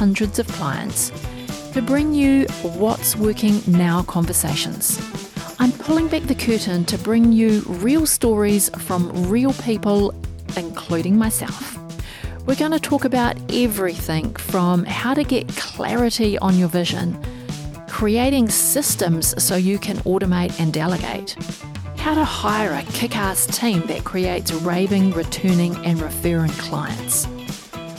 hundreds of clients to bring you what's working now conversations. I'm pulling back the curtain to bring you real stories from real people, including myself. We're going to talk about everything from how to get clarity on your vision, creating systems so you can automate and delegate how to hire a kick ass team that creates raving, returning, and referring clients.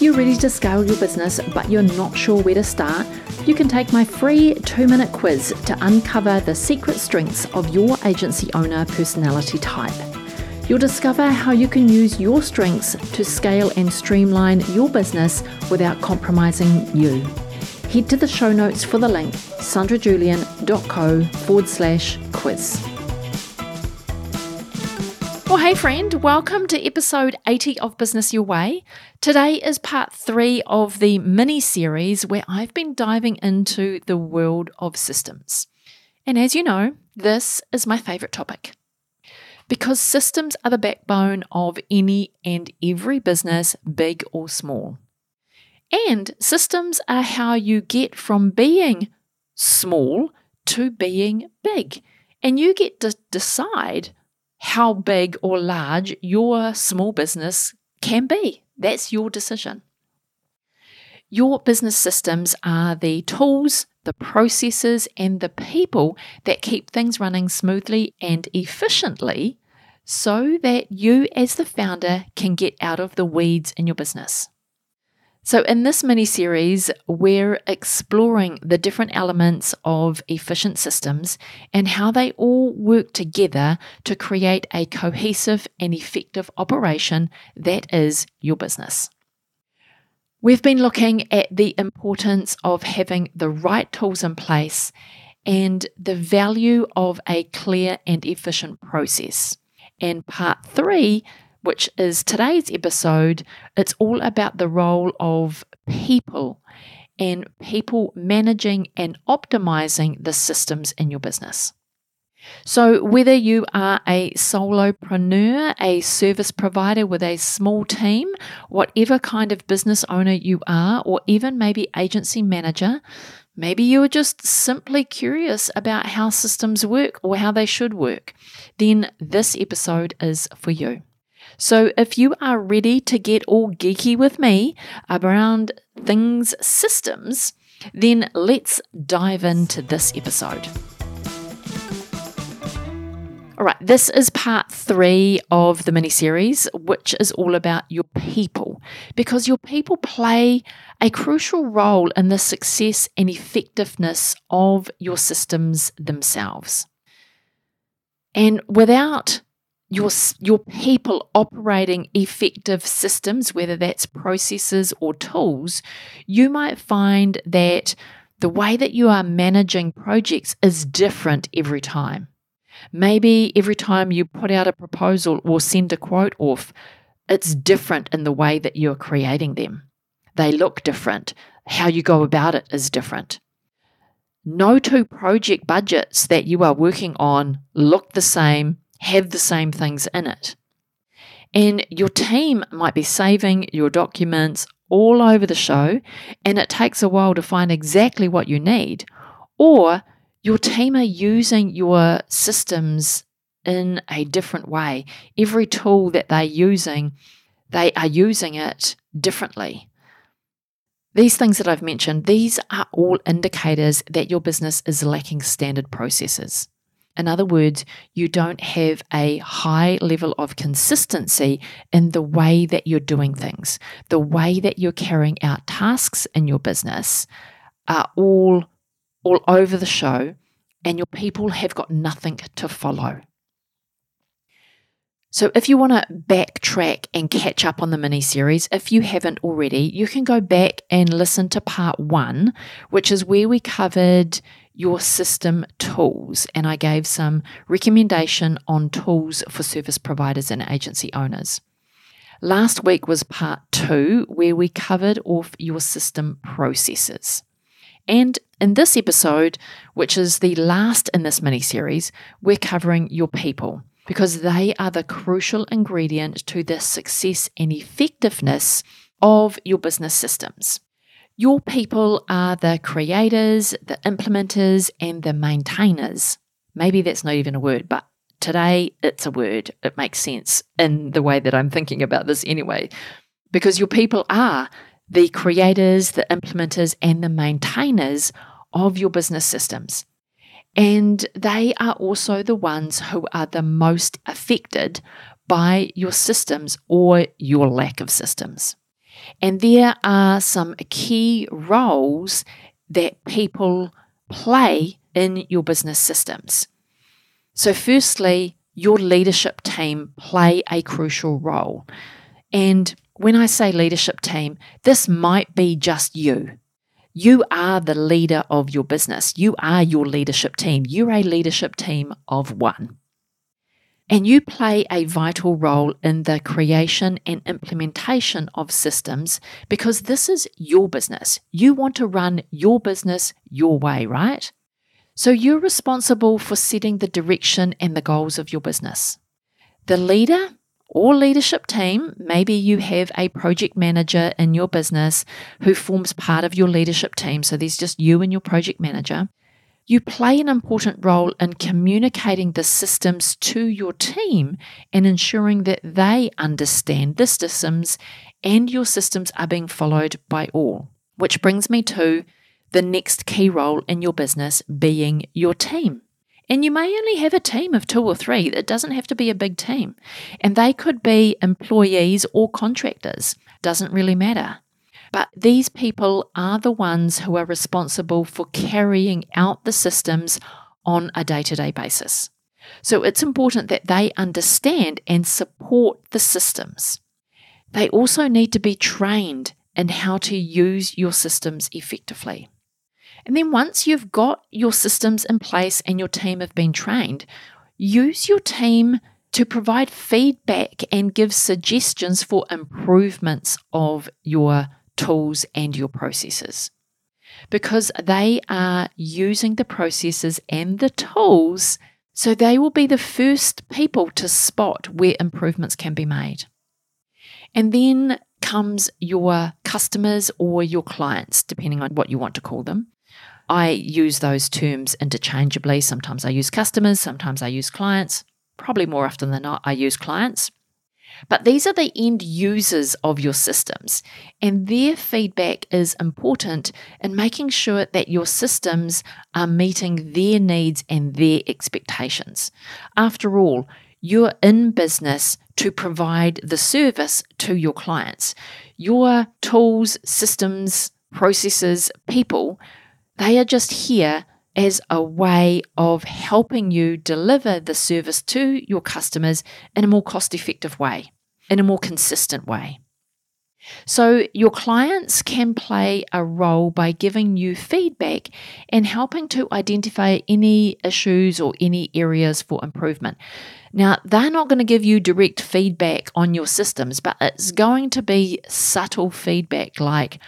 If you're ready to scale your business but you're not sure where to start, you can take my free two minute quiz to uncover the secret strengths of your agency owner personality type. You'll discover how you can use your strengths to scale and streamline your business without compromising you. Head to the show notes for the link sandrajulian.co forward slash quiz. Well, hey, friend, welcome to episode 80 of Business Your Way. Today is part three of the mini series where I've been diving into the world of systems. And as you know, this is my favorite topic because systems are the backbone of any and every business, big or small. And systems are how you get from being small to being big. And you get to decide how big or large your small business can be. That's your decision. Your business systems are the tools, the processes, and the people that keep things running smoothly and efficiently so that you, as the founder, can get out of the weeds in your business. So, in this mini series, we're exploring the different elements of efficient systems and how they all work together to create a cohesive and effective operation that is your business. We've been looking at the importance of having the right tools in place and the value of a clear and efficient process. And part three which is today's episode. It's all about the role of people and people managing and optimizing the systems in your business. So, whether you are a solopreneur, a service provider with a small team, whatever kind of business owner you are, or even maybe agency manager, maybe you are just simply curious about how systems work or how they should work, then this episode is for you. So, if you are ready to get all geeky with me around things systems, then let's dive into this episode. All right, this is part three of the mini series, which is all about your people, because your people play a crucial role in the success and effectiveness of your systems themselves. And without your, your people operating effective systems, whether that's processes or tools, you might find that the way that you are managing projects is different every time. Maybe every time you put out a proposal or send a quote off, it's different in the way that you're creating them. They look different. How you go about it is different. No two project budgets that you are working on look the same have the same things in it. And your team might be saving your documents all over the show, and it takes a while to find exactly what you need. Or your team are using your systems in a different way. Every tool that they're using, they are using it differently. These things that I've mentioned, these are all indicators that your business is lacking standard processes. In other words, you don't have a high level of consistency in the way that you're doing things. The way that you're carrying out tasks in your business are all all over the show and your people have got nothing to follow. So, if you want to backtrack and catch up on the mini series, if you haven't already, you can go back and listen to part one, which is where we covered your system tools. And I gave some recommendation on tools for service providers and agency owners. Last week was part two, where we covered off your system processes. And in this episode, which is the last in this mini series, we're covering your people because they are the crucial ingredient to the success and effectiveness of your business systems. Your people are the creators, the implementers, and the maintainers. Maybe that's not even a word, but today it's a word. It makes sense in the way that I'm thinking about this anyway. Because your people are the creators, the implementers, and the maintainers of your business systems. And they are also the ones who are the most affected by your systems or your lack of systems. And there are some key roles that people play in your business systems. So, firstly, your leadership team play a crucial role. And when I say leadership team, this might be just you. You are the leader of your business. You are your leadership team. You're a leadership team of one. And you play a vital role in the creation and implementation of systems because this is your business. You want to run your business your way, right? So you're responsible for setting the direction and the goals of your business. The leader or leadership team, maybe you have a project manager in your business who forms part of your leadership team. So there's just you and your project manager. You play an important role in communicating the systems to your team and ensuring that they understand the systems and your systems are being followed by all. Which brings me to the next key role in your business being your team. And you may only have a team of two or three. It doesn't have to be a big team. And they could be employees or contractors. Doesn't really matter. But these people are the ones who are responsible for carrying out the systems on a day to day basis. So it's important that they understand and support the systems. They also need to be trained in how to use your systems effectively. And then once you've got your systems in place and your team have been trained, use your team to provide feedback and give suggestions for improvements of your tools and your processes. Because they are using the processes and the tools, so they will be the first people to spot where improvements can be made. And then comes your customers or your clients, depending on what you want to call them. I use those terms interchangeably. Sometimes I use customers, sometimes I use clients. Probably more often than not, I use clients. But these are the end users of your systems, and their feedback is important in making sure that your systems are meeting their needs and their expectations. After all, you're in business to provide the service to your clients. Your tools, systems, processes, people they are just here as a way of helping you deliver the service to your customers in a more cost effective way, in a more consistent way. So, your clients can play a role by giving you feedback and helping to identify any issues or any areas for improvement. Now, they're not going to give you direct feedback on your systems, but it's going to be subtle feedback like,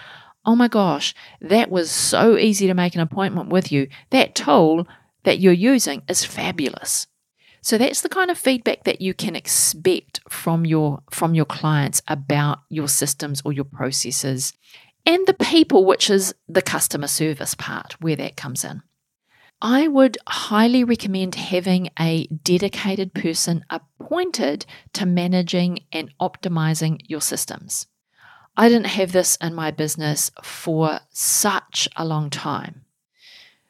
oh my gosh, that was so easy to make an appointment with you. That tool that you're using is fabulous. So that's the kind of feedback that you can expect from your from your clients about your systems or your processes and the people which is the customer service part where that comes in. I would highly recommend having a dedicated person appointed to managing and optimizing your systems. I didn't have this in my business for such a long time.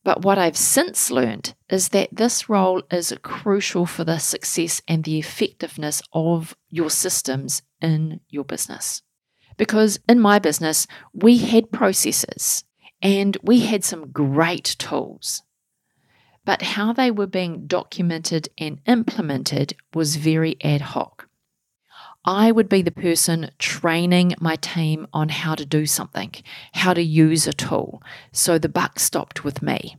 But what I've since learned is that this role is crucial for the success and the effectiveness of your systems in your business. Because in my business, we had processes and we had some great tools. But how they were being documented and implemented was very ad hoc. I would be the person training my team on how to do something, how to use a tool. So the buck stopped with me.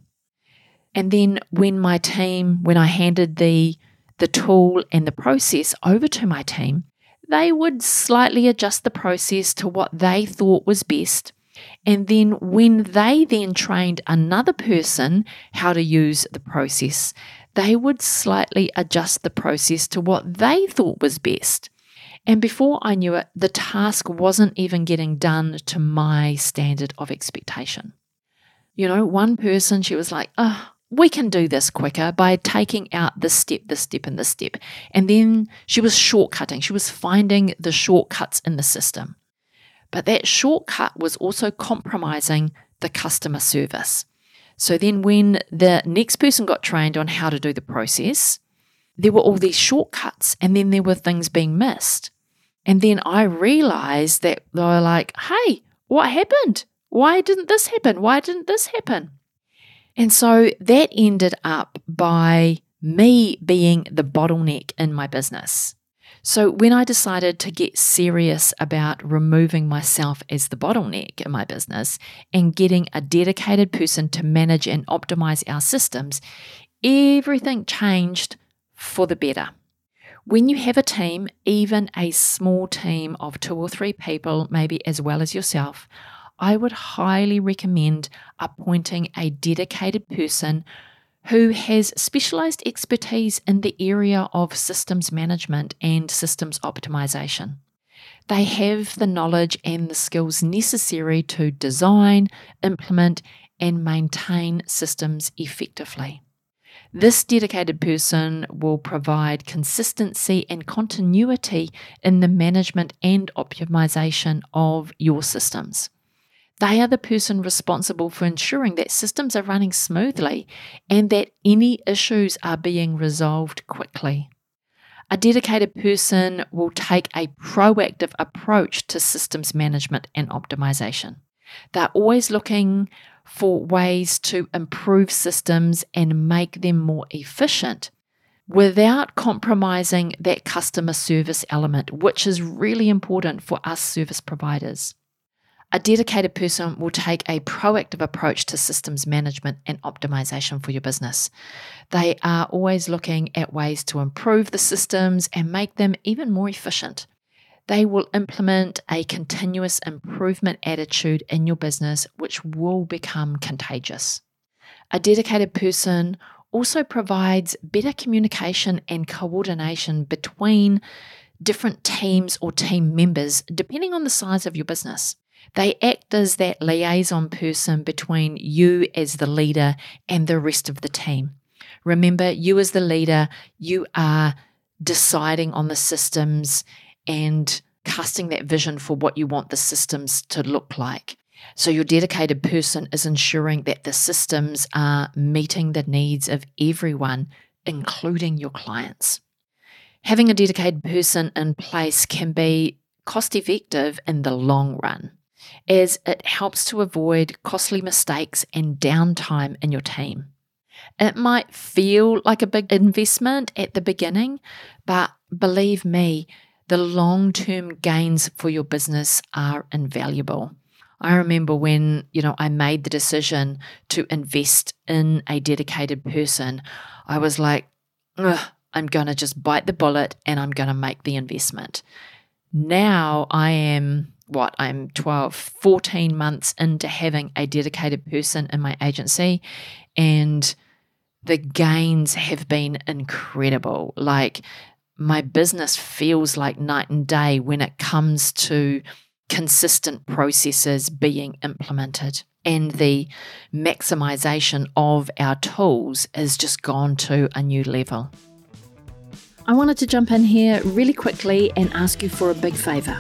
And then when my team, when I handed the the tool and the process over to my team, they would slightly adjust the process to what they thought was best. And then when they then trained another person how to use the process, they would slightly adjust the process to what they thought was best. And before I knew it, the task wasn't even getting done to my standard of expectation. You know, one person, she was like, oh, we can do this quicker by taking out this step, this step, and this step. And then she was shortcutting. She was finding the shortcuts in the system. But that shortcut was also compromising the customer service. So then, when the next person got trained on how to do the process, there were all these shortcuts, and then there were things being missed. And then I realized that they were like, hey, what happened? Why didn't this happen? Why didn't this happen? And so that ended up by me being the bottleneck in my business. So when I decided to get serious about removing myself as the bottleneck in my business and getting a dedicated person to manage and optimize our systems, everything changed for the better. When you have a team, even a small team of two or three people, maybe as well as yourself, I would highly recommend appointing a dedicated person who has specialized expertise in the area of systems management and systems optimization. They have the knowledge and the skills necessary to design, implement, and maintain systems effectively. This dedicated person will provide consistency and continuity in the management and optimization of your systems. They are the person responsible for ensuring that systems are running smoothly and that any issues are being resolved quickly. A dedicated person will take a proactive approach to systems management and optimization. They're always looking for ways to improve systems and make them more efficient without compromising that customer service element, which is really important for us service providers. A dedicated person will take a proactive approach to systems management and optimization for your business. They are always looking at ways to improve the systems and make them even more efficient they will implement a continuous improvement attitude in your business, which will become contagious. A dedicated person also provides better communication and coordination between different teams or team members, depending on the size of your business. They act as that liaison person between you as the leader and the rest of the team. Remember, you as the leader, you are deciding on the systems and casting that vision for what you want the systems to look like. So, your dedicated person is ensuring that the systems are meeting the needs of everyone, including your clients. Having a dedicated person in place can be cost effective in the long run, as it helps to avoid costly mistakes and downtime in your team. It might feel like a big investment at the beginning, but believe me, the long term gains for your business are invaluable. I remember when, you know, I made the decision to invest in a dedicated person, I was like, I'm going to just bite the bullet and I'm going to make the investment. Now I am what I'm 12, 14 months into having a dedicated person in my agency and the gains have been incredible. Like my business feels like night and day when it comes to consistent processes being implemented. And the maximization of our tools has just gone to a new level. I wanted to jump in here really quickly and ask you for a big favour.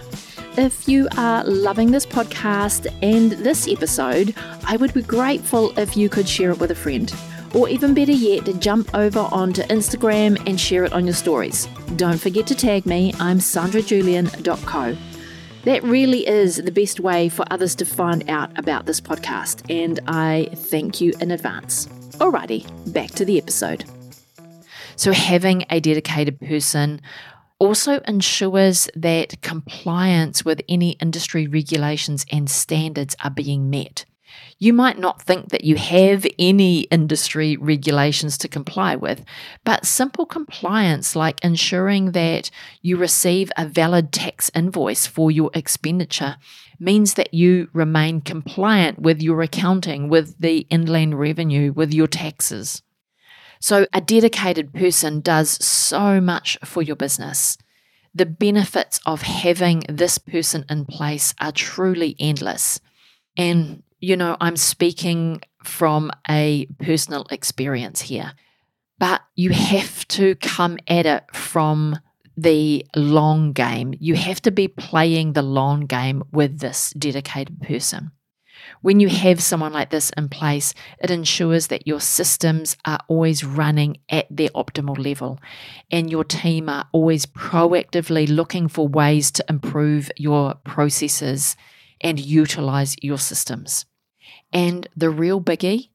If you are loving this podcast and this episode, I would be grateful if you could share it with a friend. Or even better yet, jump over onto Instagram and share it on your stories. Don't forget to tag me, I'm sandrajulian.co. That really is the best way for others to find out about this podcast, and I thank you in advance. Alrighty, back to the episode. So, having a dedicated person also ensures that compliance with any industry regulations and standards are being met. You might not think that you have any industry regulations to comply with, but simple compliance, like ensuring that you receive a valid tax invoice for your expenditure, means that you remain compliant with your accounting, with the inland revenue, with your taxes. So, a dedicated person does so much for your business. The benefits of having this person in place are truly endless. And, you know, I'm speaking from a personal experience here, but you have to come at it from the long game. You have to be playing the long game with this dedicated person. When you have someone like this in place, it ensures that your systems are always running at their optimal level and your team are always proactively looking for ways to improve your processes and utilize your systems. And the real biggie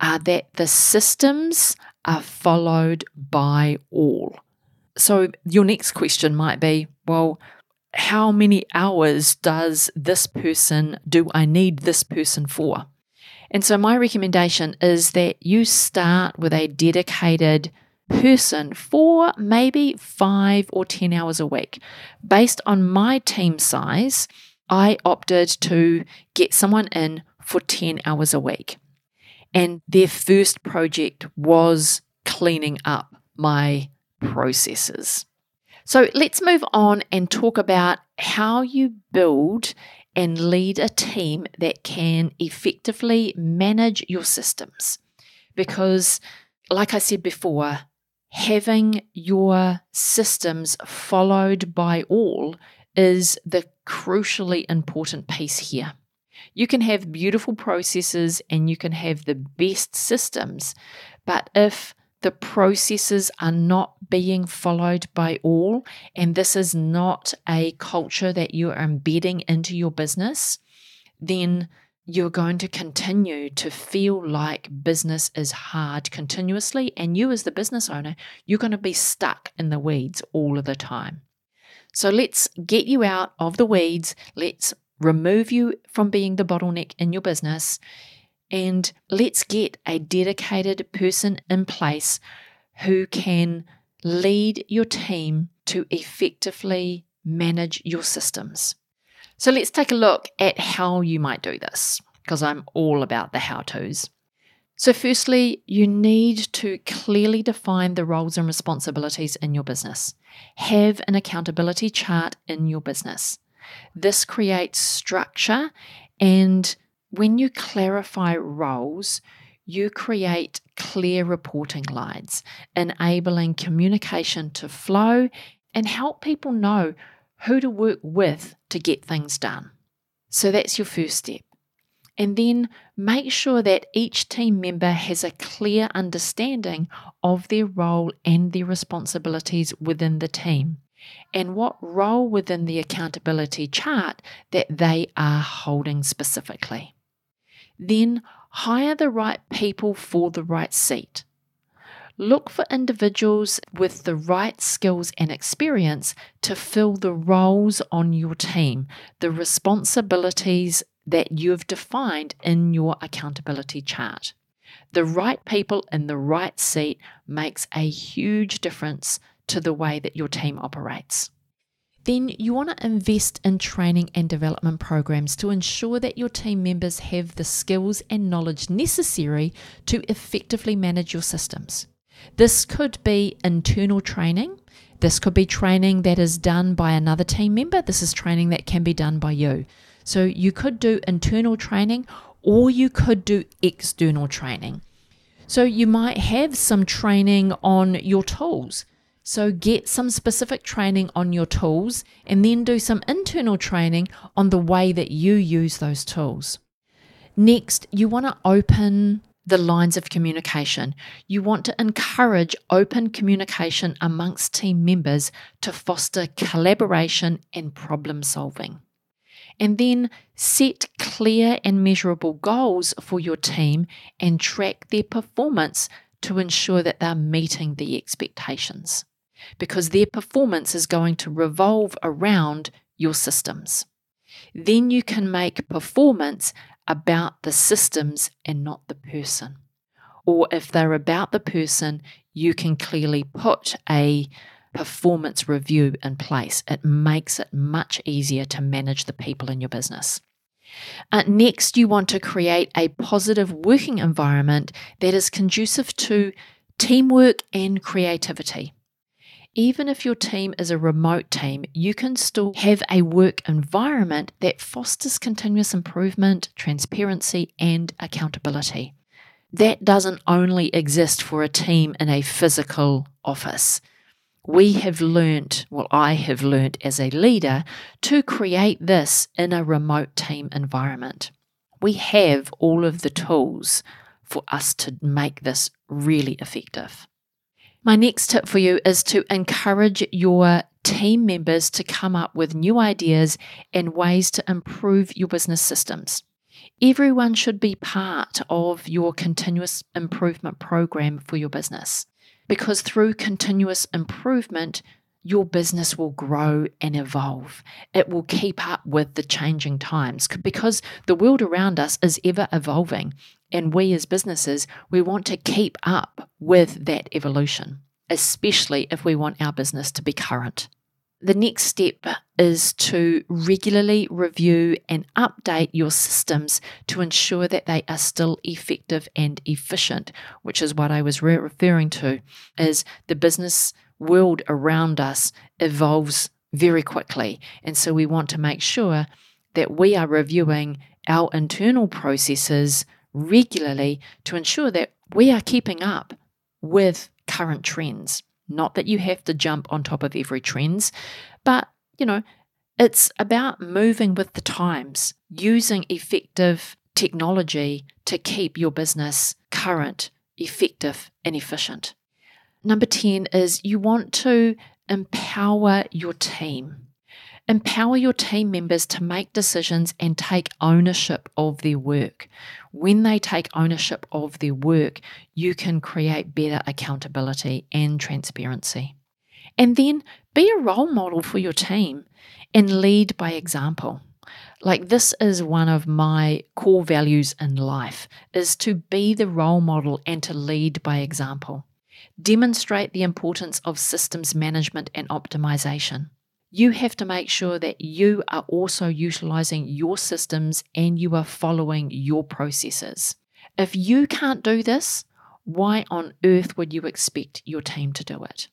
are that the systems are followed by all. So, your next question might be well, how many hours does this person, do I need this person for? And so, my recommendation is that you start with a dedicated person for maybe five or 10 hours a week. Based on my team size, I opted to get someone in for 10 hours a week. And their first project was cleaning up my processes. So let's move on and talk about how you build and lead a team that can effectively manage your systems. Because, like I said before, having your systems followed by all is the crucially important piece here. You can have beautiful processes and you can have the best systems, but if the processes are not being followed by all, and this is not a culture that you are embedding into your business, then you're going to continue to feel like business is hard continuously. And you, as the business owner, you're going to be stuck in the weeds all of the time. So let's get you out of the weeds. Let's remove you from being the bottleneck in your business and let's get a dedicated person in place who can lead your team to effectively manage your systems. So let's take a look at how you might do this, because I'm all about the how to's. So, firstly, you need to clearly define the roles and responsibilities in your business. Have an accountability chart in your business. This creates structure and when you clarify roles, you create clear reporting lines, enabling communication to flow and help people know who to work with to get things done. So that's your first step. And then make sure that each team member has a clear understanding of their role and their responsibilities within the team and what role within the accountability chart that they are holding specifically. Then hire the right people for the right seat. Look for individuals with the right skills and experience to fill the roles on your team, the responsibilities that you've defined in your accountability chart. The right people in the right seat makes a huge difference to the way that your team operates then you want to invest in training and development programs to ensure that your team members have the skills and knowledge necessary to effectively manage your systems. This could be internal training. This could be training that is done by another team member. This is training that can be done by you. So you could do internal training or you could do external training. So you might have some training on your tools So get some specific training on your tools and then do some internal training on the way that you use those tools. Next, you want to open the lines of communication. You want to encourage open communication amongst team members to foster collaboration and problem solving. And then set clear and measurable goals for your team and track their performance to ensure that they're meeting the expectations. Because their performance is going to revolve around your systems. Then you can make performance about the systems and not the person. Or if they're about the person, you can clearly put a performance review in place. It makes it much easier to manage the people in your business. Uh, next, you want to create a positive working environment that is conducive to teamwork and creativity even if your team is a remote team, you can still have a work environment that fosters continuous improvement, transparency, and accountability. That doesn't only exist for a team in a physical office. We have learnt, well, I have learnt as a leader, to create this in a remote team environment. We have all of the tools for us to make this really effective. My next tip for you is to encourage your team members to come up with new ideas and ways to improve your business systems. Everyone should be part of your continuous improvement program for your business because through continuous improvement, your business will grow and evolve. It will keep up with the changing times because the world around us is ever evolving. And we as businesses, we want to keep up with that evolution, especially if we want our business to be current. The next step is to regularly review and update your systems to ensure that they are still effective and efficient, which is what I was re- referring to is the business world around us evolves very quickly. And so we want to make sure that we are reviewing our internal processes regularly to ensure that we are keeping up with current trends. Not that you have to jump on top of every trends, but you know, it's about moving with the times, using effective technology to keep your business current, effective, and efficient. Number 10 is you want to empower your team. Empower your team members to make decisions and take ownership of their work. When they take ownership of their work, you can create better accountability and transparency. And then be a role model for your team and lead by example. Like this is one of my core values in life is to be the role model and to lead by example. Demonstrate the importance of systems management and optimization. You have to make sure that you are also utilizing your systems and you are following your processes. If you can't do this, why on earth would you expect your team to do it?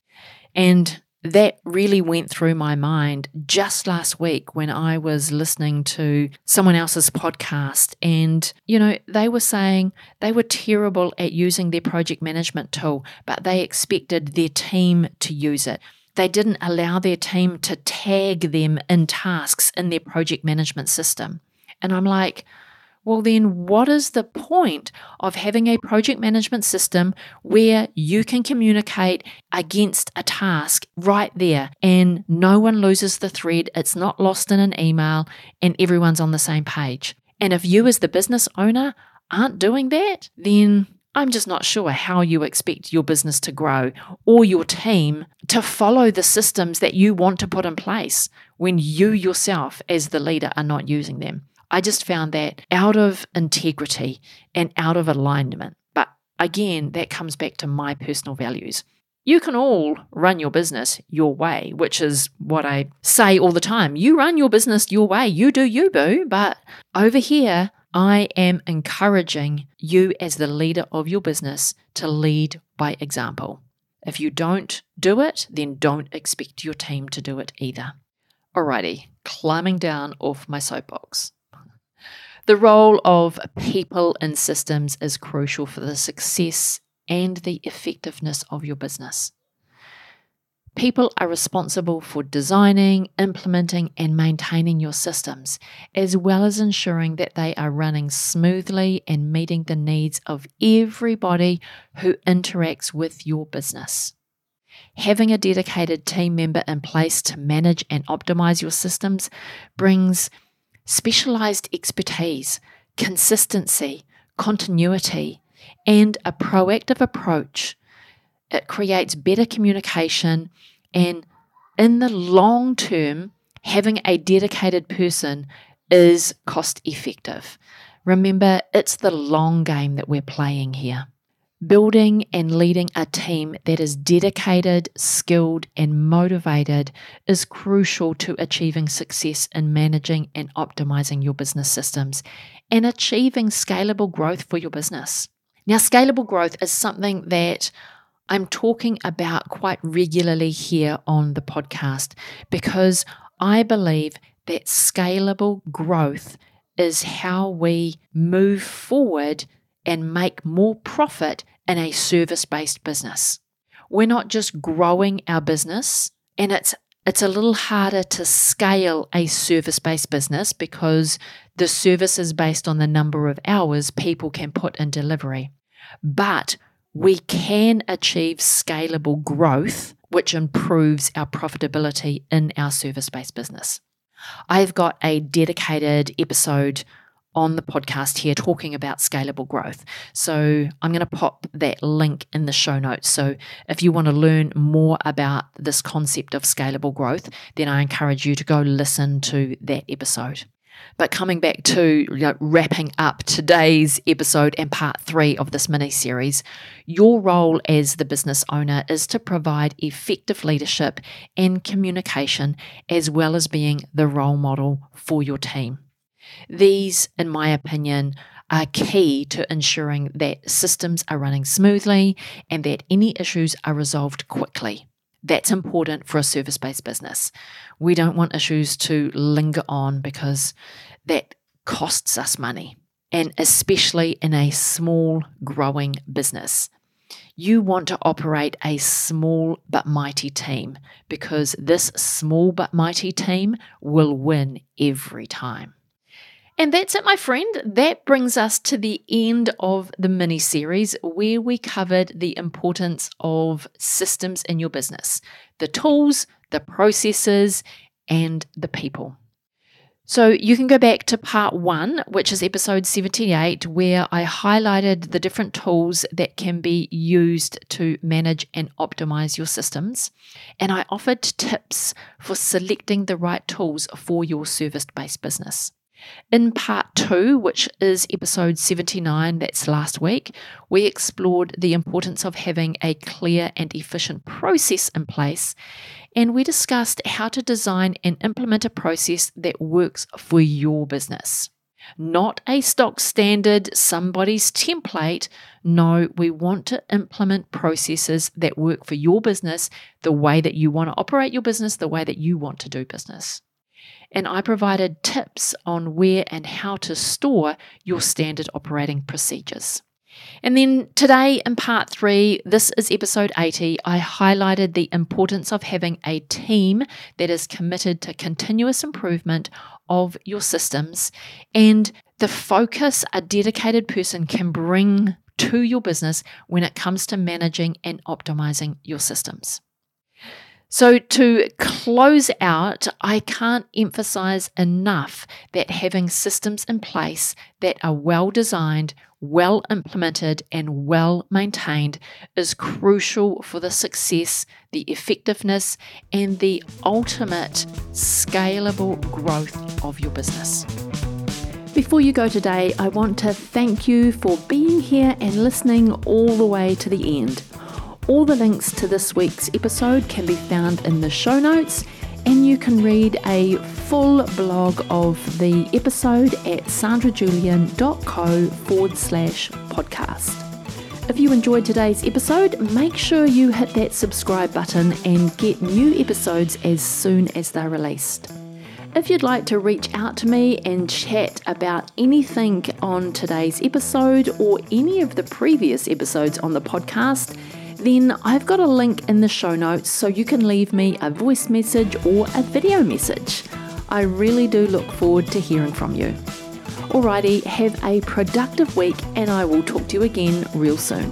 And that really went through my mind just last week when I was listening to someone else's podcast. And, you know, they were saying they were terrible at using their project management tool, but they expected their team to use it. They didn't allow their team to tag them in tasks in their project management system. And I'm like, well, then what is the point of having a project management system where you can communicate against a task right there and no one loses the thread? It's not lost in an email and everyone's on the same page. And if you, as the business owner, aren't doing that, then I'm just not sure how you expect your business to grow or your team to follow the systems that you want to put in place when you yourself, as the leader, are not using them. I just found that out of integrity and out of alignment. But again, that comes back to my personal values. You can all run your business your way, which is what I say all the time. You run your business your way. You do you, boo. But over here, I am encouraging you as the leader of your business to lead by example. If you don't do it, then don't expect your team to do it either. Alrighty, climbing down off my soapbox. The role of people and systems is crucial for the success and the effectiveness of your business. People are responsible for designing, implementing, and maintaining your systems, as well as ensuring that they are running smoothly and meeting the needs of everybody who interacts with your business. Having a dedicated team member in place to manage and optimize your systems brings specialized expertise, consistency, continuity, and a proactive approach it creates better communication, and in the long term, having a dedicated person is cost effective. Remember, it's the long game that we're playing here. Building and leading a team that is dedicated, skilled, and motivated is crucial to achieving success in managing and optimizing your business systems and achieving scalable growth for your business. Now, scalable growth is something that I'm talking about quite regularly here on the podcast because I believe that scalable growth is how we move forward and make more profit in a service based business. We're not just growing our business, and it's it's a little harder to scale a service based business because the service is based on the number of hours people can put in delivery. But we can achieve scalable growth, which improves our profitability in our service based business. I've got a dedicated episode on the podcast here talking about scalable growth. So I'm going to pop that link in the show notes. So if you want to learn more about this concept of scalable growth, then I encourage you to go listen to that episode. But coming back to you know, wrapping up today's episode and part three of this mini series, your role as the business owner is to provide effective leadership and communication, as well as being the role model for your team. These, in my opinion, are key to ensuring that systems are running smoothly and that any issues are resolved quickly. That's important for a service based business. We don't want issues to linger on because that costs us money, and especially in a small, growing business. You want to operate a small but mighty team because this small but mighty team will win every time. And that's it, my friend. That brings us to the end of the mini series where we covered the importance of systems in your business the tools, the processes, and the people. So you can go back to part one, which is episode 78, where I highlighted the different tools that can be used to manage and optimize your systems. And I offered tips for selecting the right tools for your service based business. In part two, which is episode 79, that's last week, we explored the importance of having a clear and efficient process in place, and we discussed how to design and implement a process that works for your business. Not a stock standard, somebody's template. No, we want to implement processes that work for your business the way that you want to operate your business, the way that you want to do business and I provided tips on where and how to store your standard operating procedures. And then today, in part three, this is episode 80, I highlighted the importance of having a team that is committed to continuous improvement of your systems and the focus a dedicated person can bring to your business when it comes to managing and optimizing your systems. So, to close out, I can't emphasize enough that having systems in place that are well designed, well implemented, and well maintained is crucial for the success, the effectiveness, and the ultimate scalable growth of your business. Before you go today, I want to thank you for being here and listening all the way to the end. All the links to this week's episode can be found in the show notes, and you can read a full blog of the episode at sandrajulian.co forward slash podcast. If you enjoyed today's episode, make sure you hit that subscribe button and get new episodes as soon as they're released. If you'd like to reach out to me and chat about anything on today's episode or any of the previous episodes on the podcast, then I've got a link in the show notes so you can leave me a voice message or a video message. I really do look forward to hearing from you. Alrighty, have a productive week and I will talk to you again real soon.